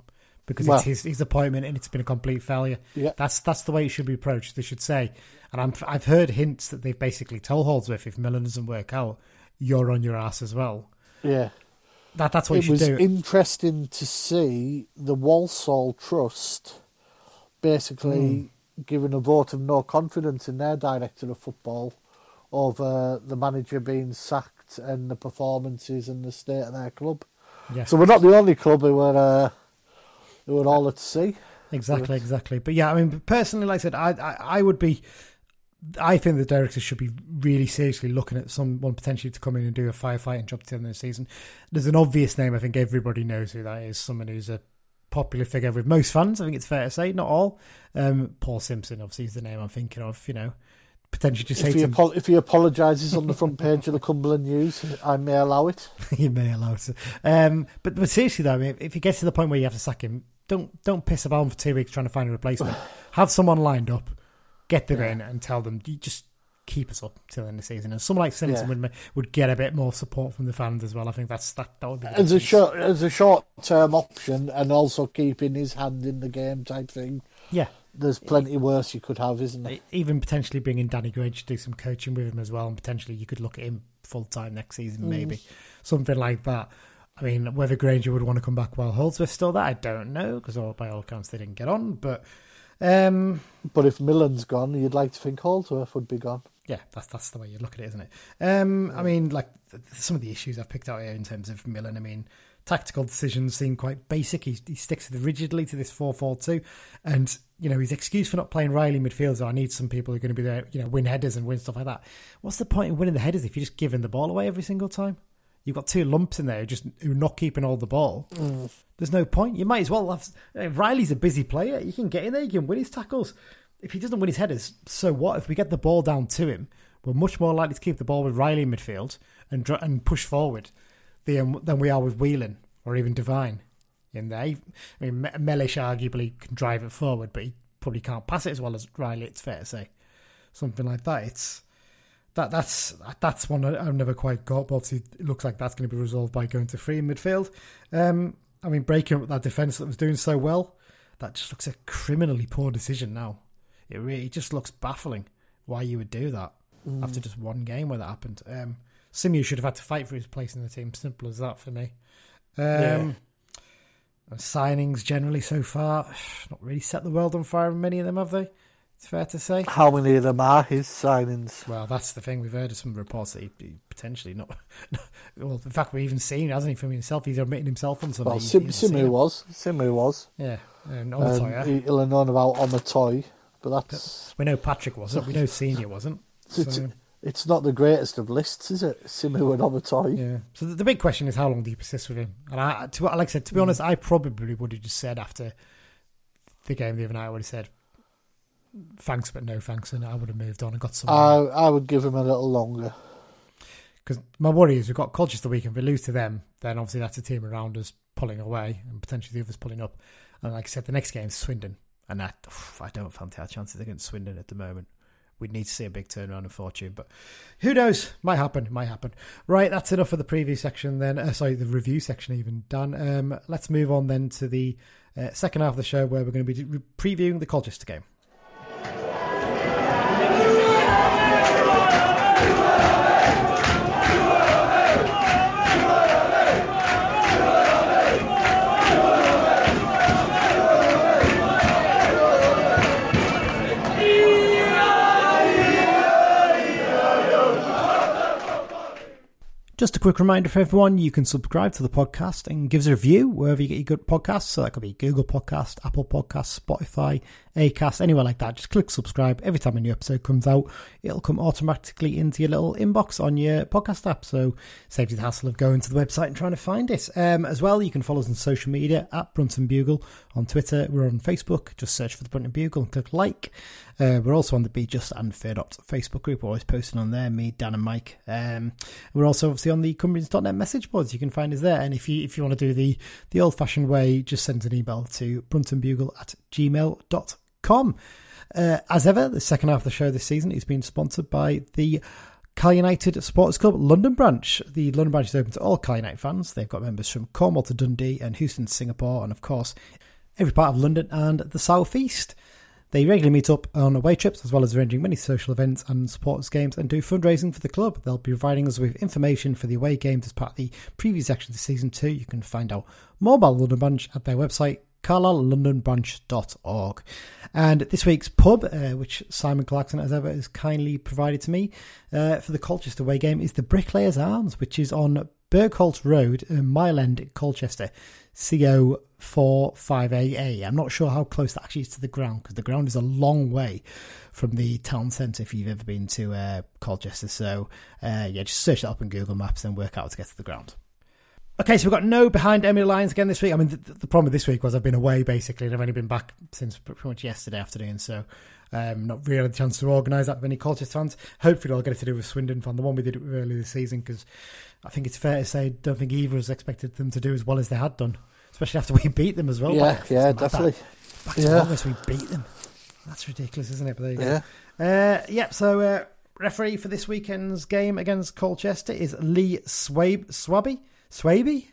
because Well- it's his, his appointment and it's been a complete failure. Yeah. That's that's the way it should be approached. They should say, and I'm, I've heard hints that they've basically told Holdsworth if Millen doesn't work out, you're on your ass as well. yeah. That that's what you it was do. interesting to see the Walsall Trust basically Hmm. giving a vote of no confidence in their director of football over the manager being sacked and the performances and the state of their club. yeah. So we're not the only club who were uh, are all at sea. Exactly, exactly. But yeah, I mean, personally, like I said, I, I, I would be. I think the directors should be really seriously looking at someone potentially to come in and do a firefighting job to the end of the season. There's an obvious name. I think everybody knows who that is. Someone who's a popular figure with most fans. I think it's fair to say, not all. Um, Paul Simpson, obviously, is the name I'm thinking of. You know, potentially just If to he, apo- if he apologises on the front page of the Cumberland News, I may allow it. you may allow it. Um, but but seriously though, I mean, if he gets to the point where you have to sack him, don't don't piss about for two weeks trying to find a replacement. have someone lined up, get them in, and tell them you just keep us up till the end of the season. And someone like Simpson Yeah. would would get a bit more support from the fans as well. I think that's that that would be As a short as a short term option, and also keeping his hand in the game type thing. yeah. There's plenty worse you could have, isn't there? Even potentially bringing Danny Grainger to do some coaching with him as well, and potentially you could look at him full time next season, mm. maybe something like that. I mean, whether Grainger would want to come back while Holdsworth's still there, I don't know because all, by all accounts they didn't get on. But um, But if Millen's gone, you'd like to think Holdsworth would be gone. yeah, that's that's the way you look at it, isn't it? Um, I mean, like th- some of the issues I've picked out here in terms of Millen. I mean, tactical decisions seem quite basic. He, he sticks rigidly to this four-four-two, and you know his excuse for not playing Riley midfield "I need some people who are going to be there, you know, win headers and win stuff like that." What's the point in winning the headers if you're just giving the ball away every single time? You've got two lumps in there just who not keeping all the ball. There's no point. You might as well have. If Riley's a busy player. You can get in there. You can win his tackles. If he doesn't win his headers, so what? If we get the ball down to him, we're much more likely to keep the ball with Riley in midfield and and push forward than than we are with Whelan or even Divine in there. I mean, Me- Mellish arguably can drive it forward, but he probably can't pass it as well as Riley. It's fair to say, something like that. It's that that's that's one I've never quite got. But obviously, it looks like that's going to be resolved by going to free in midfield. Um, I mean, breaking up that defence that was doing so well, that just looks a criminally poor decision now. It really it just looks baffling why you would do that after just one game where that happened. Um, Simeu should have had to fight for his place in the team. Simple as that for me. Um, Yeah. Signings generally so far, not really set the world on fire. Many of them have they? It's fair to say. How many of them are his signings? Well, that's the thing. We've heard of some reports that he, potentially not. well, in fact, we've even seen, hasn't he, from himself? He's admitting himself on something. Well, Sim, Simeu was. Simeu was. Yeah, and Um, he'll have known about but that's we know Patrick wasn't. We know Senior wasn't. it's, So, it's not the greatest of lists, is it? Simeu and Omatoy. yeah. So the, the big question is how long do you persist with him? And I, to, like I said, to Mm. be honest, I probably would have just said after the game the other night, I would have said thanks, but no thanks, and I would have moved on and got some. I I would give him a little longer. Because my worry is we've got Colchester week, and if we lose to them, then obviously that's a team around us pulling away and potentially the others pulling up. And like I said, the next game's Swindon, and that oof, I don't fancy our chances against Swindon at the moment. We'd need to see a big turnaround in fortune, but who knows? Might happen. Might happen. Right, that's enough for the preview section. Then, uh, sorry, the review section even done. Um, let's move on then to the uh, second half of the show where we're going to be re- previewing the Colchester game. Just a quick reminder for everyone, you can subscribe to the podcast and give us a review wherever you get your good podcasts. So that could be Google Podcast, Apple Podcast, Spotify, Acast, anywhere like that. Just click subscribe. Every time a new episode comes out, it'll come automatically into your little inbox on your podcast app. So saves you the hassle of going to the website and trying to find it. Um, as well, you can follow us on social media at Brunton Bugle on Twitter. We're on Facebook. Just search for the Brunton Bugle and click like. Uh, we're also on the Be Just and Fear Not Facebook group. We're always posting on there, me, Dan, and Mike. Um, we're also obviously on the Cumbrians.net message boards. You can find us there. And if you if you want to do the, the old fashioned way, just send an email to bruntonbugle at gmail.com. Uh, as ever, the second half of the show this season is being sponsored by the Cal United Sports Club London branch. The London branch is open to all Cal United fans. They've got members from Cornwall to Dundee and Houston to Singapore, and of course, every part of London and the South East. They regularly meet up on away trips as well as arranging many social events and sports games and do fundraising for the club. They'll be providing us with information for the away games as part of the preview section of season two. You can find out more about London Branch at their website, carlisle.londonbranch.org. And this week's pub, uh, which Simon Clarkson, as ever, has kindly provided to me uh, for the Colchester away game, is the Bricklayers Arms, which is on Bergholt Road, Mile End, Colchester, CO45AA. I'm not sure how close that actually is to the ground because the ground is a long way from the town centre if you've ever been to uh, Colchester. So, uh, yeah, just search it up on Google Maps and work out to get to the ground. Okay, so we've got no behind Enemy Lines again this week. I mean, the, the problem with this week was I've been away basically, and I've only been back since pretty much yesterday afternoon. So, um, not really a chance to organise that with any Colchester fans. Hopefully, I'll get it to do with Swindon fan, the one we did earlier this season, because I think it's fair to say, I don't think either of us expected them to do as well as they had done, especially after we beat them as well. Yeah, Back- yeah, back definitely. Back to Yeah. August, we beat them. That's ridiculous, isn't it? But there you go. Yeah. Uh, yep. So uh, referee for this weekend's game against Colchester is Lee Swabe, Swabey. Swabey.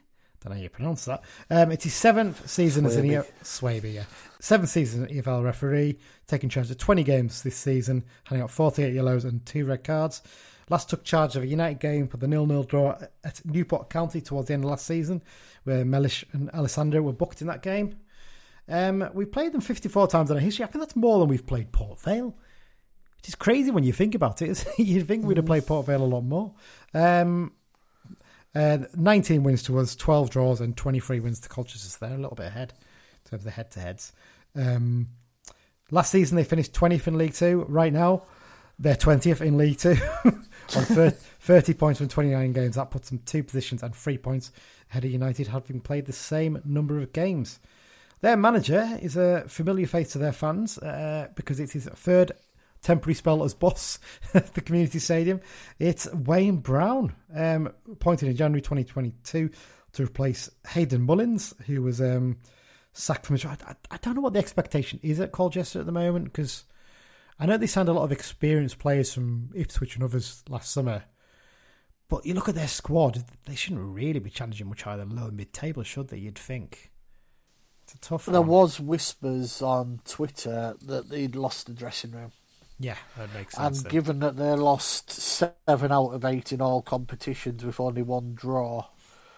Don't know how you pronounce that. Um, it's his seventh season as an Swabey. EF- Swabey. Yeah, seventh season as EFL referee, taking charge of 20 games this season, handing out 48 yellows and two red cards. Last took charge of a United game for the nil-nil draw at Newport County towards the end of last season, where Mellish and Alessandra were booked in that game. Um, we played them 54 times in our history. I think that's more than we've played Port Vale. Which is crazy when you think about it. You'd think we'd have played Port Vale a lot more. Um, uh, 19 wins to us, 12 draws, and 23 wins to Colchester. They're a little bit ahead in terms of the head to heads. Um, last season, they finished 20th in League Two. Right now, they're 20th in League Two on thir- 30 points from 29 games. That puts them two positions and three points ahead of United, having played the same number of games. Their manager is a familiar face to their fans uh, because it's his third temporary spell as boss at the community stadium. It's Wayne Brown, um, appointed in January 2022 to replace Hayden Mullins, who was um, sacked from his. I, I- I don't know what the expectation is at Colchester at the moment because I know they signed a lot of experienced players from Ipswich and others last summer. But you look at their squad; they shouldn't really be challenging much higher than lower mid-table, should they? You'd think. It's a tough There one. was whispers on Twitter that they'd lost the dressing room. Yeah, that makes And sense. then. given that they lost seven out of eight in all competitions with only one draw,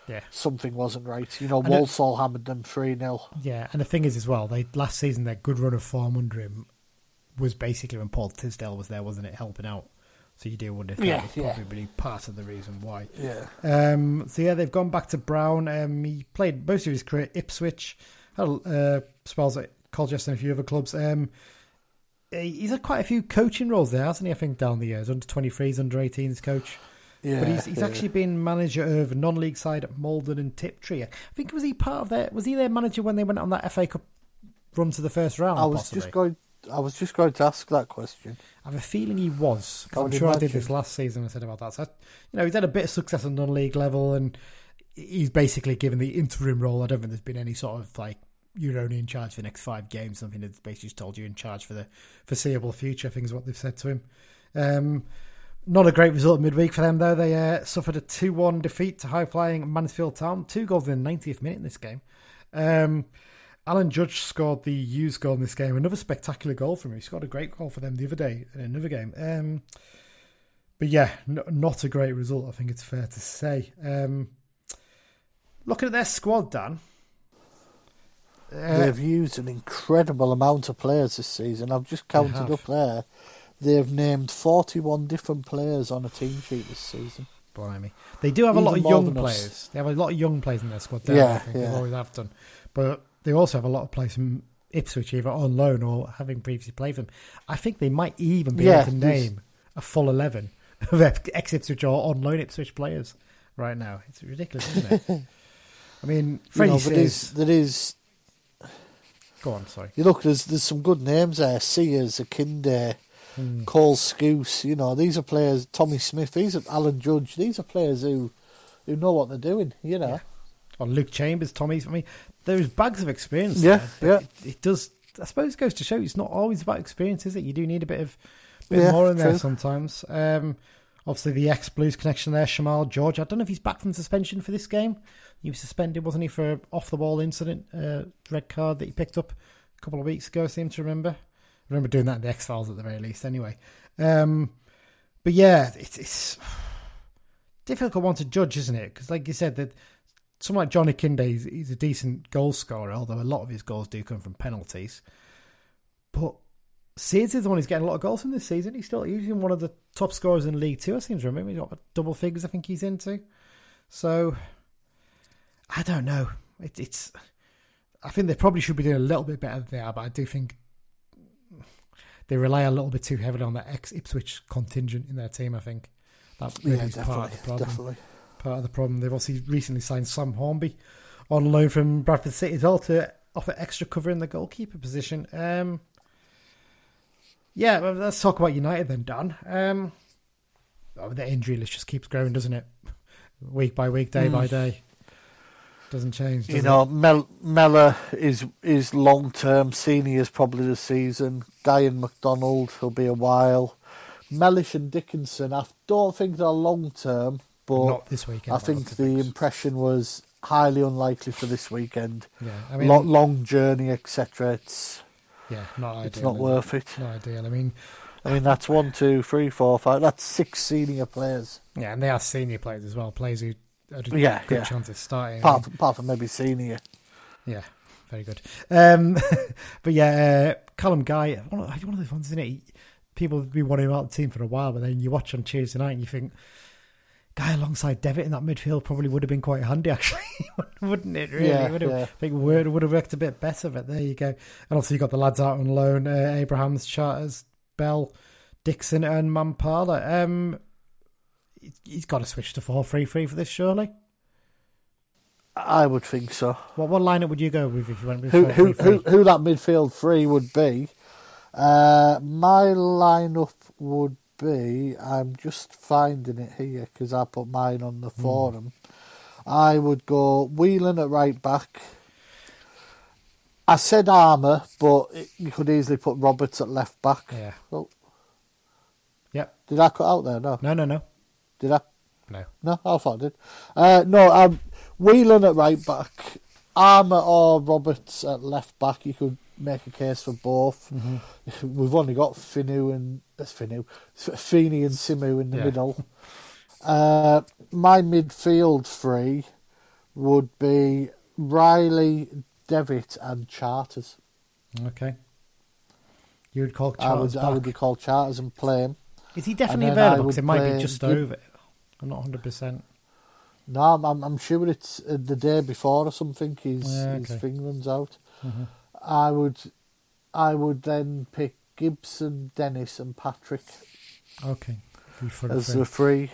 yeah. something wasn't right. You know, And it- Walsall hammered them 3 0. Yeah, and the thing is as well, they last season their good run of form under him was basically when Paul Tisdale was there, wasn't it, helping out? So you do wonder if Yeah, that was yeah. probably part of the reason why. Yeah. Um, so yeah, they've gone back to Brown. Um, he played most of his career at Ipswich, had uh, spells at Colchester and a few other clubs. Um, Uh, he's had quite a few coaching roles there, hasn't he? I think down the years, under 23s, under 18s coach. Yeah. But he's, he's yeah. actually been manager of non-league side at Maldon and Tiptree. I think was he part of their was he their manager when they went on that FA Cup run to the first round? I was possibly? just going. I was just going to ask that question. I have a feeling he was. I'm sure I did this last season. I said about that. So, you know, he's had a bit of success on non-league level, and he's basically given the interim role. I don't think there's been any sort of like you're only in charge for the next five games. Something that's basically told you in charge for the foreseeable future. I think is what they've said to him. Um, not a great result midweek for them though. They uh, suffered a two-one defeat to high-flying Mansfield Town. Two goals in the 90th minute in this game. Um, Alan Judge scored the U's goal in this game. Another spectacular goal from him. He scored a great goal for them the other day in another game. Um, but yeah, n- not a great result. I think it's fair to say. Um, looking at their squad, Dan. Uh, They've used an incredible amount of players this season. I've just counted up there. They've named 41 different players on a team sheet this season. Blimey. They do have a Even lot of young us. players. They have a lot of young players in their squad. There, Yeah, I think yeah. they always have done. But they also have a lot of players from Ipswich, either on loan or having previously played them. I think they might even be Yeah, able to name a full eleven of ex Ipswich or on loan Ipswich players right now. It's ridiculous, isn't it? I mean, Freddie know, there is, there is. "Go on, sorry." You look, there's there's some good names there. Sears, Akinde, Hmm. Cole Skuse. You know, these are players. Tommy Smith. These are Alan Judge. These are players who who know what they're doing. You know. Yeah. Or Luke Chambers, Tommy's. I mean, there's bags of experience. Yeah, there, yeah. It, it does. I suppose it goes to show it's not always about experience, is it? You do need a bit of bit Yeah, more in there true. sometimes. Um, obviously, the ex Blues connection there, Shamal George. I don't know if he's back from suspension for this game. He was suspended, wasn't he, for off the ball incident, uh, red card that he picked up a couple of weeks ago. I seem to remember. I remember doing that in the X Files at the very least. Anyway, um, but yeah, it's, it's difficult one to judge, isn't it? Because, like you said, that someone like John Akinde, he's, he's a decent goal scorer, although a lot of his goals do come from penalties. But Sears is the one who's getting a lot of goals from this season. He's still he's even one of the top scorers in League Two. I seem to remember he's got double figures. I think he's into. So I don't know. It, it's. I think they probably should be doing a little bit better than they are, but I do think they rely a little bit too heavily on that ex Ipswich contingent in their team. I think that really Yeah, is part of the problem definitely. part of the problem. They've obviously recently signed Sam Hornby on loan from Bradford City as well to offer extra cover in the goalkeeper position. Um, yeah, let's talk about United then, Dan. Um, oh, the injury list just keeps growing, doesn't it? Week by week, day by day. Doesn't change. You does know, Mel- Mellor is is long term. Senior's probably the season. Guy and McDonald will be a while. Mellish and Dickinson, I don't think they're long term, but Not this weekend. I think the things. impression was highly unlikely for this weekend. yeah, I mean, Lo- long journey, etc. It's yeah, not ideal. it's not is it? worth it. Not ideal. I mean, I mean, that's one, two, three, four, five. That's six senior players. yeah, and they are senior players as well. Players who had a Yeah, good yeah. chance of starting. Apart from, apart from maybe senior. Yeah, very good. Um, but yeah, uh, Callum Guy, one of, one of those ones, isn't it? People have been wanting him out the team for a while, but then you watch on Tuesday night and you think, Guy alongside Devitt in that midfield probably would have been quite handy, actually, wouldn't it? Really, Yeah, would have, yeah. I think would would have worked a bit better. But there you go. And also you got the lads out on loan: uh, Abrahams, Charters, Bell, Dixon, and Mampala. Um, he's got to switch to four three three for this, surely. I would think so. What what lineup would you go with if you went with who who who who that midfield three would be. Uh, my lineup would be. I'm just finding it here because I put mine on Hmm. the forum. I would go Whelan at right back. I said Armer, but it, you could easily put Roberts at left back. Yeah. Oh, Yep. did I cut out there? No. No, no, no, Did I? no. No, I thought I did. Uh, no, um, Whelan at right back, Armer or Roberts at left back. You could make a case for both. We've only got Finu and uh, Finu, Feeney and Simeu in the Yeah. middle. Uh, my midfield three would be Riley, Devitt, and Charters. Okay. You would call Charters. I would. I would call Charters and play him. Is he definitely and then I available? Because it might be just over. I'm not 100%. No, I'm, I'm, I'm sure it's uh, the day before or something. His Yeah, his okay. thing runs out. Mm-hmm. I would, I would then pick Gibson, Dennis, and Patrick Okay. As the three.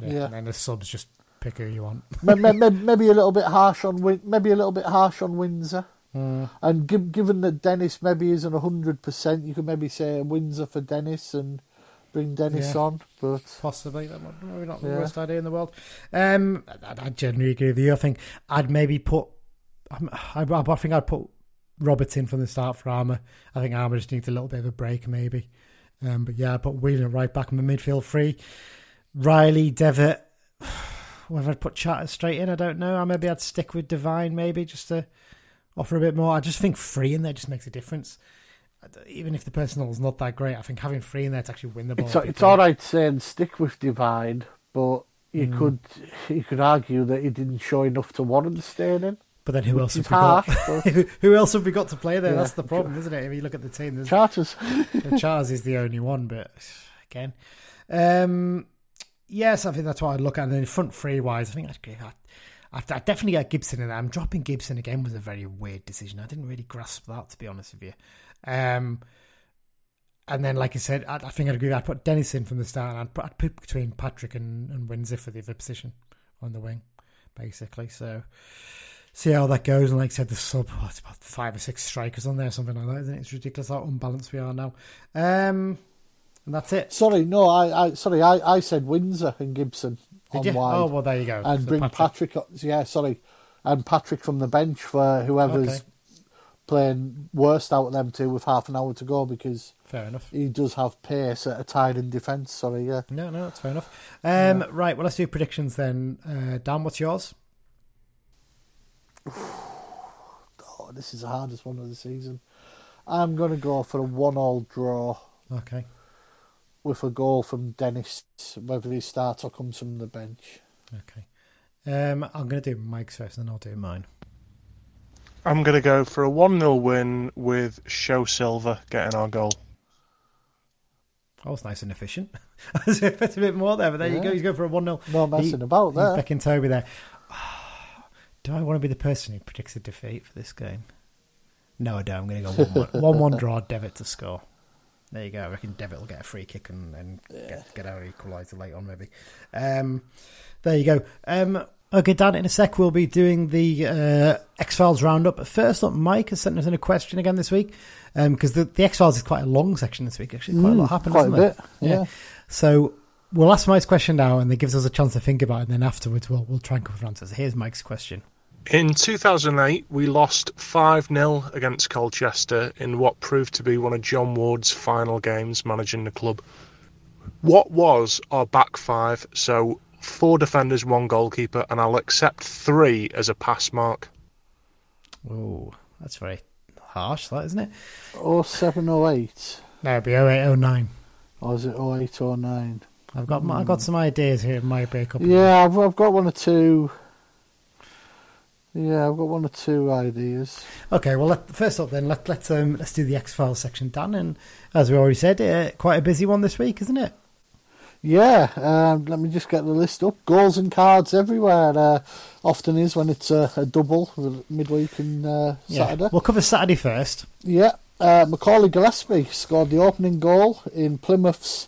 yeah. yeah. And then the subs just pick who you want. maybe, maybe, maybe a little bit harsh on maybe a little bit harsh on Windsor. Mm. And given that Dennis maybe isn't hundred percent, you could maybe say Windsor for Dennis and bring Dennis Yeah. on. But Possibly. That might maybe not the Yeah. worst idea in the world. Um, I, I generally agree with you. I think I'd maybe put. I, I, I think I'd put Roberts in from the start for Armer. I think Armer just needs a little bit of a break, maybe. Um, but yeah, I put Whelan right back in the midfield three. Riley, Devitt. Whether I'd put Chatter straight in, I don't know. Or maybe I'd stick with Divine, maybe just to offer a bit more. I just think three in there just makes a difference. Even if the personal's not that great, I think having three in there to actually win the ball. it's it's all right saying stick with Divine, but you Mm. could you could argue that he didn't show enough to warrant staying in. But then who else have we got? but- who else have we got to play there? Yeah. That's the problem, isn't it? If you look at the team, there's, Charters. the Charles is the only one, but again, um, Yes, I think that's what I'd look at. And then front three wise, I think I'd, I'd, I'd, I'd definitely get Gibson in there. I'm dropping Gibson again was a very weird decision. I didn't really grasp that, to be honest with you. Um, and then, like I said, I, I think I'd agree. I'd put Dennis in from the start. And I'd, put, I'd put between Patrick and, and Windsor for the other position on the wing, basically. So see how that goes. And like I said, the sub, oh, it's about five or six strikers on there, something like that, isn't it? It's ridiculous how unbalanced we are now. Um, and that's it. Sorry, no, I, I sorry, I, I said Windsor and Gibson Did on you? wide. Oh, well, there you go. and So bring Patrick. up- Yeah, sorry, and Patrick from the bench for whoever's Okay. Playing worst out of them two with half an hour to go because Fair enough. he does have pace at a tied in defence. Sorry, yeah. No, no, that's fair enough. Um, Right, well, let's do predictions then. Uh, Dan, what's yours? Oh, this is the hardest one of the season. I'm going to go for a one-all draw Okay. with a goal from Dennis, whether he starts or comes from the bench. Okay. Um, I'm going to do Mike's first, and then I'll do mine. I'm going to go for a 1 0 win with Sho-Silva getting our goal. That was nice and efficient. I was expecting a bit more there, but there you go. He's going for a 1 0. No messing about He's there. backing Tobi there. Do I want to be the person who predicts a defeat for this game? No, I don't. I'm going to go 1 1, 1, 1 draw, Devitt to score. There you go. I reckon Devitt will get a free kick and then get, get our equaliser late on, maybe. Um, there you go. Um, okay, Dan, in a sec, we'll be doing the uh, X Files roundup. But first up, Mike has sent us in a question again this week because the, the X Files is quite a long section this week. Actually, quite a lot happened, Mm, quite a hasn't there? bit, yeah. So we'll ask Mike's question now, and it gives us a chance to think about it. And then afterwards, we'll we'll try and come for answers. Here's Mike's question. In 2008, we lost 5 0 against Colchester in what proved to be one of John Ward's final games managing the club. What was our back five? So, four defenders, one goalkeeper, and I'll accept three as a pass mark. Oh, that's very harsh, that isn't it? 0708, No, it'd be 0809. or is it 0809? I've got I've got some ideas here. It might be a couple. Yeah, I've, I've got one or two. Yeah, I've got one or two ideas. Okay. Well, let, first up, then let let's um, let's do the X Files section, Dan. And as we already said, uh, quite a busy one this week, isn't it? Yeah, um, let me just get the list up. Goals and cards everywhere. Uh, often is when it's a, a double midweek and uh, Yeah. Saturday. We'll cover Saturday first. Yeah, uh, Macaulay Gillespie scored the opening goal in Plymouth's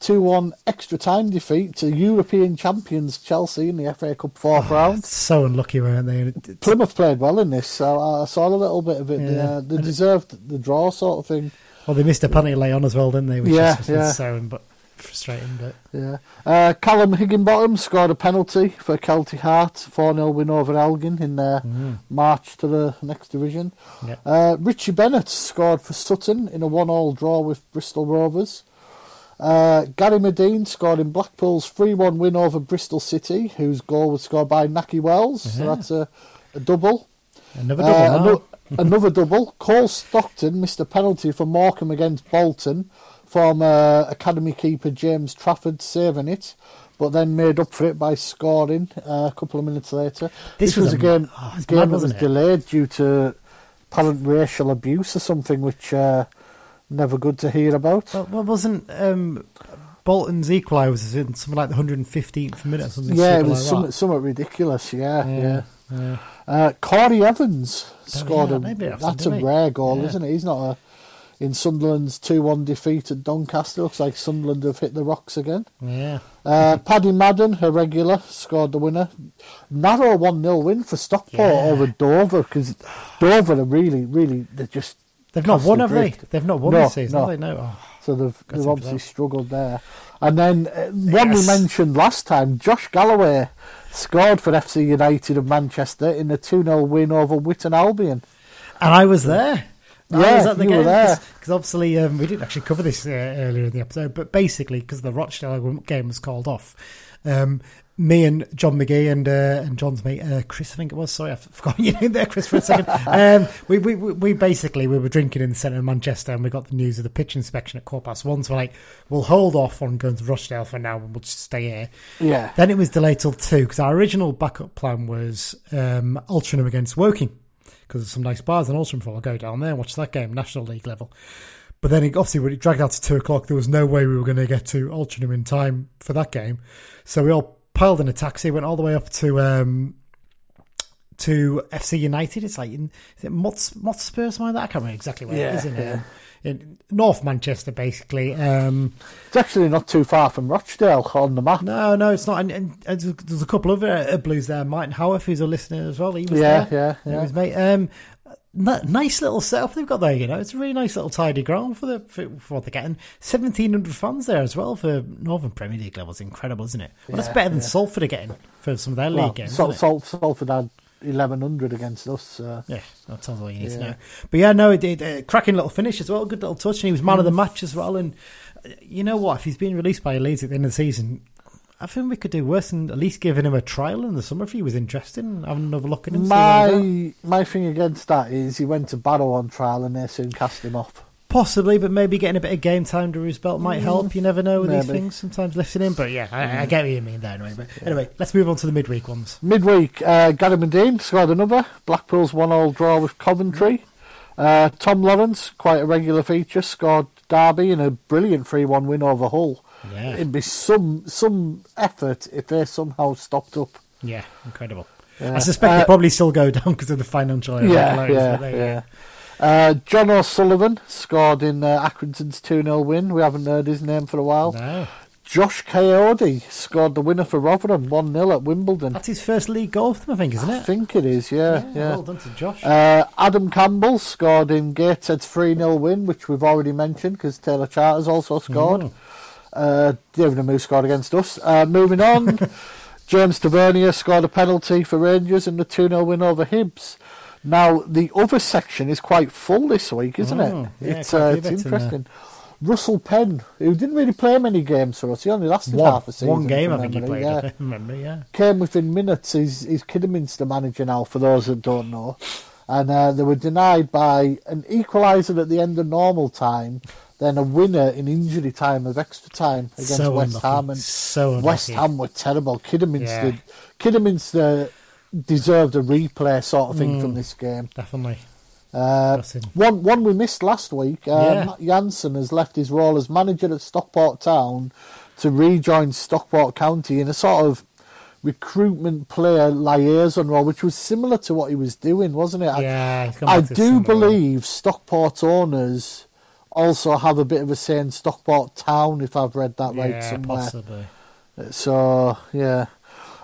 2 1 extra time defeat to European champions Chelsea in the FA Cup fourth round. So unlucky, weren't they? It's- Plymouth played well in this, so I saw a little bit of it. They, Yeah. uh, they deserved the draw, sort of thing. Well, they missed a penalty late on as well, didn't they? Which Yeah, is, yeah. but frustrating. But Yeah. Uh, Callum Higginbotham scored a penalty for Kelty Hearts, 4 0 win over Elgin in their march to the next division. yeah, Uh, Richie Bennett scored for Sutton in a one all draw with Bristol Rovers. Uh, Gary Madine scored in Blackpool's 3 1 win over Bristol City, whose goal was scored by Nakhi Wells. So that's a, a double. another Uh, double. now. another double. Cole Stockton missed a penalty for Morecambe against Bolton, former academy keeper James Trafford saving it, but then made up for it by scoring uh, a couple of minutes later. This This, was was, a- game, oh, game mad, that was it? delayed due to apparent racial abuse or something, which uh, never good to hear about. Well, well, wasn't um, Bolton's equaliser in something like the 115th minute or something? yeah, it was like somewhat, somewhat ridiculous. Yeah, yeah. Yeah, yeah. Uh, Corry Evans scored yeah, a. that's a rare goal, isn't it? He's not a. In Sunderland's two-one defeat at Doncaster, looks like Sunderland have hit the rocks again. Yeah. Uh, Paddy Madden, a regular, scored the winner. Narrow one-nil win for Stockport Yeah. over Dover because Dover are really, really they're just They've not won, have they? They've not won No, this season, no. have they? No. Oh, so they've they've obviously struggled there. And then uh, one we mentioned last time, Josh Galloway scored for FC United of Manchester in a 2-0 win over Witton Albion. And I was there. I Yeah, was at the you were game there. because obviously um, we didn't actually cover this uh, earlier in the episode, but basically because the Rochdale game was called off, um, me and John McGee and uh, and John's mate uh, Chris, I think it was. Sorry, I forgot your name there, Chris, for a second. um, we, we we we basically we were drinking in the centre of Manchester and we got the news of the pitch inspection at quarter past one. So we're like, we'll hold off on going to Rochdale for now and we'll just stay here. Yeah. Then it was delayed till two because our original backup plan was um, Altrincham against Woking because there's some nice bars in Altrincham. I'll go down there and watch that game, National League level. But then it, obviously when it dragged out to two o'clock, there was no way we were going to get to Altrincham in time for that game. So we all piled in a taxi, went all the way up to um, to FC United. It's like in is it Mots Motspur something like that. I can't remember exactly where it Yeah, is in, yeah. um, in North Manchester, basically. Um, It's actually not too far from Rochdale on the map. no, no, it's not. And, and, and there's- a couple other uh, blues there. Martin Howarth, who's a listener as well. He was Yeah, there. yeah, He yeah. was mate. Um, nice little setup they've got there. You know, it's a really nice little tidy ground for the for, for what they're getting. Seventeen hundred fans there as well for Northern Premier League levels. Incredible, isn't it? Well, that's better than yeah. Salford are getting for some of their Well, league games. Sal- Salford had 1100 against us. So. Yeah, that tells all you need to know. But yeah, no, it did. Uh, cracking little finish as well. Good little touch. And he was man Mm. of the match as well. And you know what? If he's being released by Leeds at the end of the season, I think we could do worse than at least giving him a trial in the summer if he was interested and having another look at him. see how he goes. My my thing against that is he went to Barrow on trial and they soon cast him off. Possibly, but maybe getting a bit of game time to his belt might help. You never know with these maybe. things. Sometimes lifting him. But yeah, I, I get what you mean there anyway. But anyway, let's move on to the midweek ones. Midweek, uh, Gary scored another. Blackpool's one-all draw with Coventry. Uh, Tom Lawrence, quite a regular feature, scored Derby in a brilliant 3-1 win over Hull. Yeah. It'd be some some effort if they somehow stopped up. Yeah, incredible. Yeah. I suspect Uh, they'll probably still go down because of the financial Yeah, irregularities, yeah, but there you go. Yeah. Uh, John O'Sullivan scored in uh, Accrington's 2 0 win. We haven't heard his name for a while. No. Josh Kayode scored the winner for Rotherham 1 0 at Wimbledon. That's his first league goal for them, I think, isn't I it? I think it is, yeah. yeah. Well done to Josh. Uh, Adam Campbell scored in Gateshead's 3 0 win, which we've already mentioned because Taylor Charters also scored. Mm. Uh, David Amoo scored against us. Uh, moving on, James Tavernier scored a penalty for Rangers in the 2 0 win over Hibs. Now, the other section is quite full this week, isn't Mm, it? yeah, it's uh, it's bits in there. interesting. Russell Penn, who didn't really play many games for us, he only lasted one, half a season. one game, I think he played. yeah I remember, yeah. came within minutes. He's, he's Kidderminster manager now, for those that don't know. And uh, they were denied by an equaliser at the end of normal time, then a winner in injury time of extra time against So West unlucky. Ham. And So West. Ham were terrible. Kidderminster, Yeah. Kidderminster deserved a replay sort of thing Mm. from this game. Definitely. Uh, one one we missed last week. Uh, Yeah. Matt Jansen has left his role as manager at Stockport Town to rejoin Stockport County in a sort of recruitment player liaison role, which was similar to what he was doing, wasn't it? I- Yeah, he's I do similar. believe Stockport owners also have a bit of a say in Stockport Town, if I've read that right yeah, somewhere. possibly. So yeah.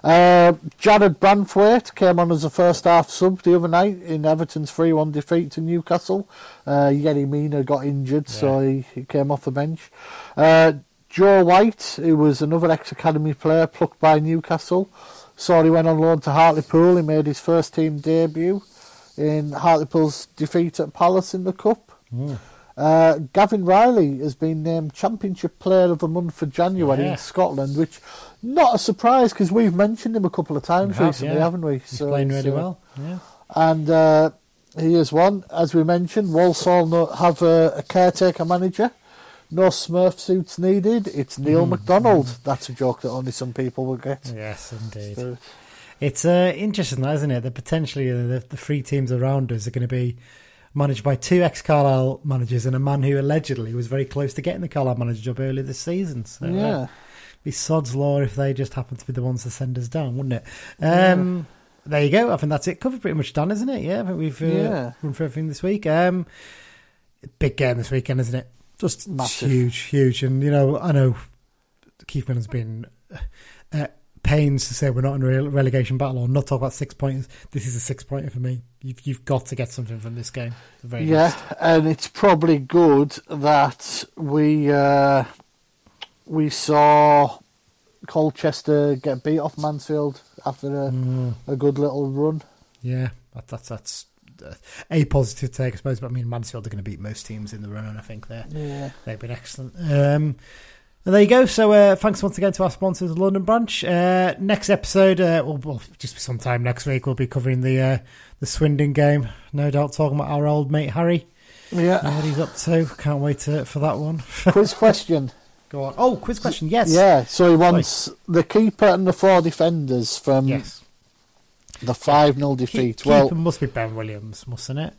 Uh, Jarrad Branthwaite came on as a first half sub the other night in Everton's 3 1 defeat to Newcastle. Uh, Yerry Mina got injured, so he, he came off the bench. Uh, Joe White, who was another ex academy player plucked by Newcastle, saw he went on loan to Hartlepool. He made his first team debut in Hartlepool's defeat at Palace in the Cup. Mm. Uh, Gavin Reilly has been named Championship Player of the Month for January Yeah. in Scotland, which not a surprise because we've mentioned him a couple of times have, recently, yeah. haven't we? He's playing really well. Yeah. And uh, he is one, as we mentioned. Walsall no, have a, a caretaker manager. No Smurf suits needed. It's Neil Mm-hmm. MacDonald. That's a joke that only some people will get. Yes, indeed. So, It's uh, interesting, isn't it? That potentially uh, the, the three teams around us are going to be managed by two ex Carlisle managers and a man who allegedly was very close to getting the Carlisle manager job earlier this season. So, uh, yeah. Be sod's law if they just happen to be the ones to send us down, wouldn't it? Um, There you go. I think that's it. Covered pretty much done, isn't it? Yeah, I think we've uh, Yeah. run through everything this week. Um, big game this weekend, isn't it? Just Massive. huge, huge. And you know, I know Keith Millen's been uh, pains to say we're not in a rele- relegation battle or not talk about six pointers. This is a six pointer for me. You've, you've got to get something from this game. Yeah, least. and it's probably good that we uh, we saw Colchester get beat off Mansfield after a, Mm, a good little run. yeah, that, that's that's uh, a positive take, I suppose. But I mean, Mansfield are going to beat most teams in the run, and I think they're Yeah. They've been excellent. Um, and there you go. So uh, thanks once again to our sponsors, London branch. Uh, next episode, uh, will will just sometime next week. We'll be covering the uh, the Swindon game. No doubt, talking about our old mate Harry Yeah. what he's up to. Can't wait to, for that one. Quiz question. Go on. Oh, quiz question. Yes. Yeah, so he wants the keeper and the four defenders from Yes. the 5 0 Keep, defeat. keeper well, must be Ben Williams, mustn't it?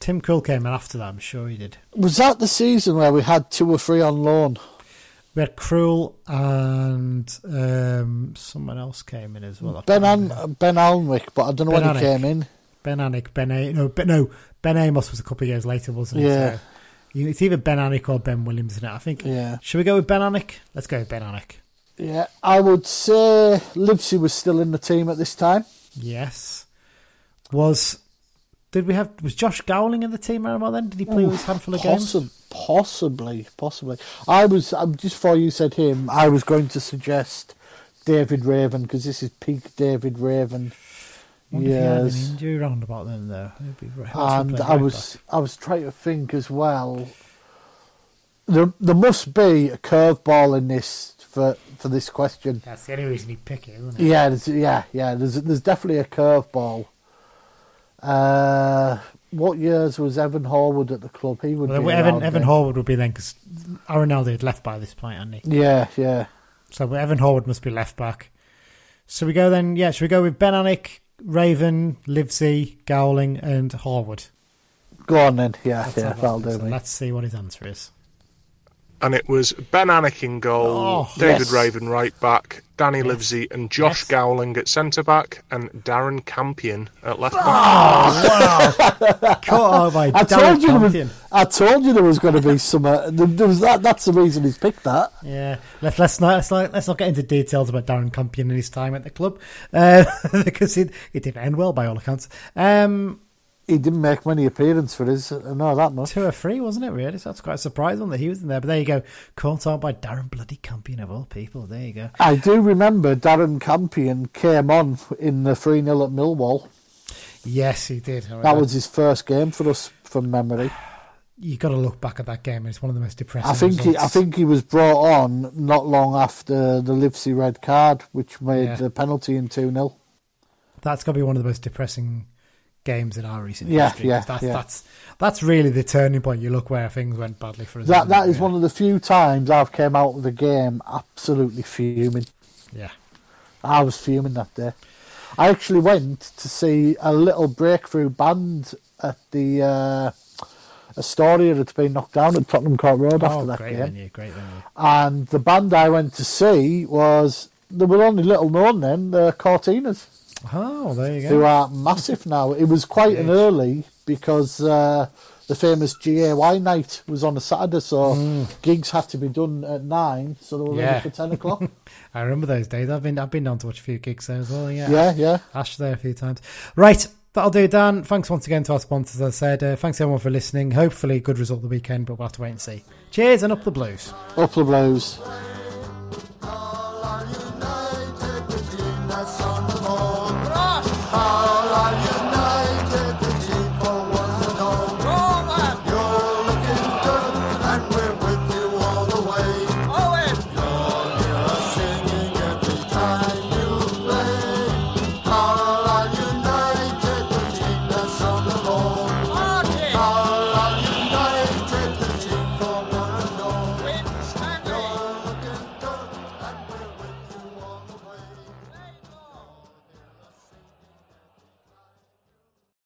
Tim Krul came in after that. I'm sure he did. Was that the season where we had two or three on loan? We had Krul and um, someone else came in as well. Ben An- Ben Alnwick, but I don't know Ben when he came in. Ben Alnwick, Ben A. No, ben, no, Ben Amos was a couple of years later, wasn't he? Yeah. So, it's either Ben Alnwick or Ben Williams, isn't it? I think. Yeah. Should we go with Ben Alnwick? Let's go with Ben Alnwick. Yeah, I would say Livesey was still in the team at this time. Yes. Was did we have was Josh Gowling in the team around about then? Did he play with a handful of games? Possibly, possibly. I was um, just before you said him. I was going to suggest David Raven because this is peak David Raven Wonder if he had an injury round about then though. It'd be very And I right was I was trying to think as well. There there must be a curveball in this for for this question. That's the only reason he'd pick it, isn't it? Yeah, there's, yeah, yeah. There's there's definitely a curveball. Uh, what years was Evan Horwood at the club? He would Well, be Evan around Evan. Horwood would be then because Arenaldo had left by this point, hadn't he? Yeah, yeah. So Evan Horwood must be left back. So we go then. Yeah, should we go with Ben Alnwick, Raven, Livesey, Gowling, and Horwood. Go on then. Yeah, yeah. That'll do So me. let's see what his answer is. And it was Ben Alnwick in goal, Oh, David yes. Raven right back, Danny Livesey and Josh Yes. Gowling at centre back, and Darren Campion at left back. Caught by I Darren told you. There was, I told you there was going to be some. Uh, there there was that. That's the reason he's picked that. Yeah, let's let's not let's not, let's not get into details about Darren Campion and his time at the club uh, because it it didn't end well by all accounts. Um, He didn't make many appearances for his. Uh, I know that much. two or three, wasn't it? Really, so that's quite surprising that he was in there. But there you go, caught out by Darren bloody Campion of all people. There you go. I do remember Darren Campion came on in the 3 0 at Millwall. Yes, he did. That was his first game for us from memory. You've got to look back at that game. It's one of the most depressing. I think he, I think he was brought on not long after the Livesey red card, which made Yeah. the penalty in 2 0. that's got to be one of the most depressing games in our recent Yeah, history. yeah, that's, yeah. that's that's really the turning point. You look where things went badly for us. That That it, is one of the few times I've came out of the game absolutely fuming. yeah. I was fuming that day. I actually went to see a little breakthrough band at the uh, Astoria that's been knocked down at Tottenham Court Road after Oh, that great game. venue, great venue. And the band I went to see was, they were only little known then, the Courteeners, Oh, there you go. who are massive now. It was quite an early because uh, the famous GAY night was on a Saturday, so gigs had to be done at 9, so they were Mm. Yeah. ready for 10 o'clock. I remember those days. I've been I've been down to watch a few gigs there as well. Yeah, yeah, yeah. Ash there a few times. Right, that'll do, Dan. Thanks once again to our sponsors. As I said, uh, thanks everyone for listening. Hopefully, good result the weekend, but we'll have to wait and see. Cheers and up the blues. Up the. Oh,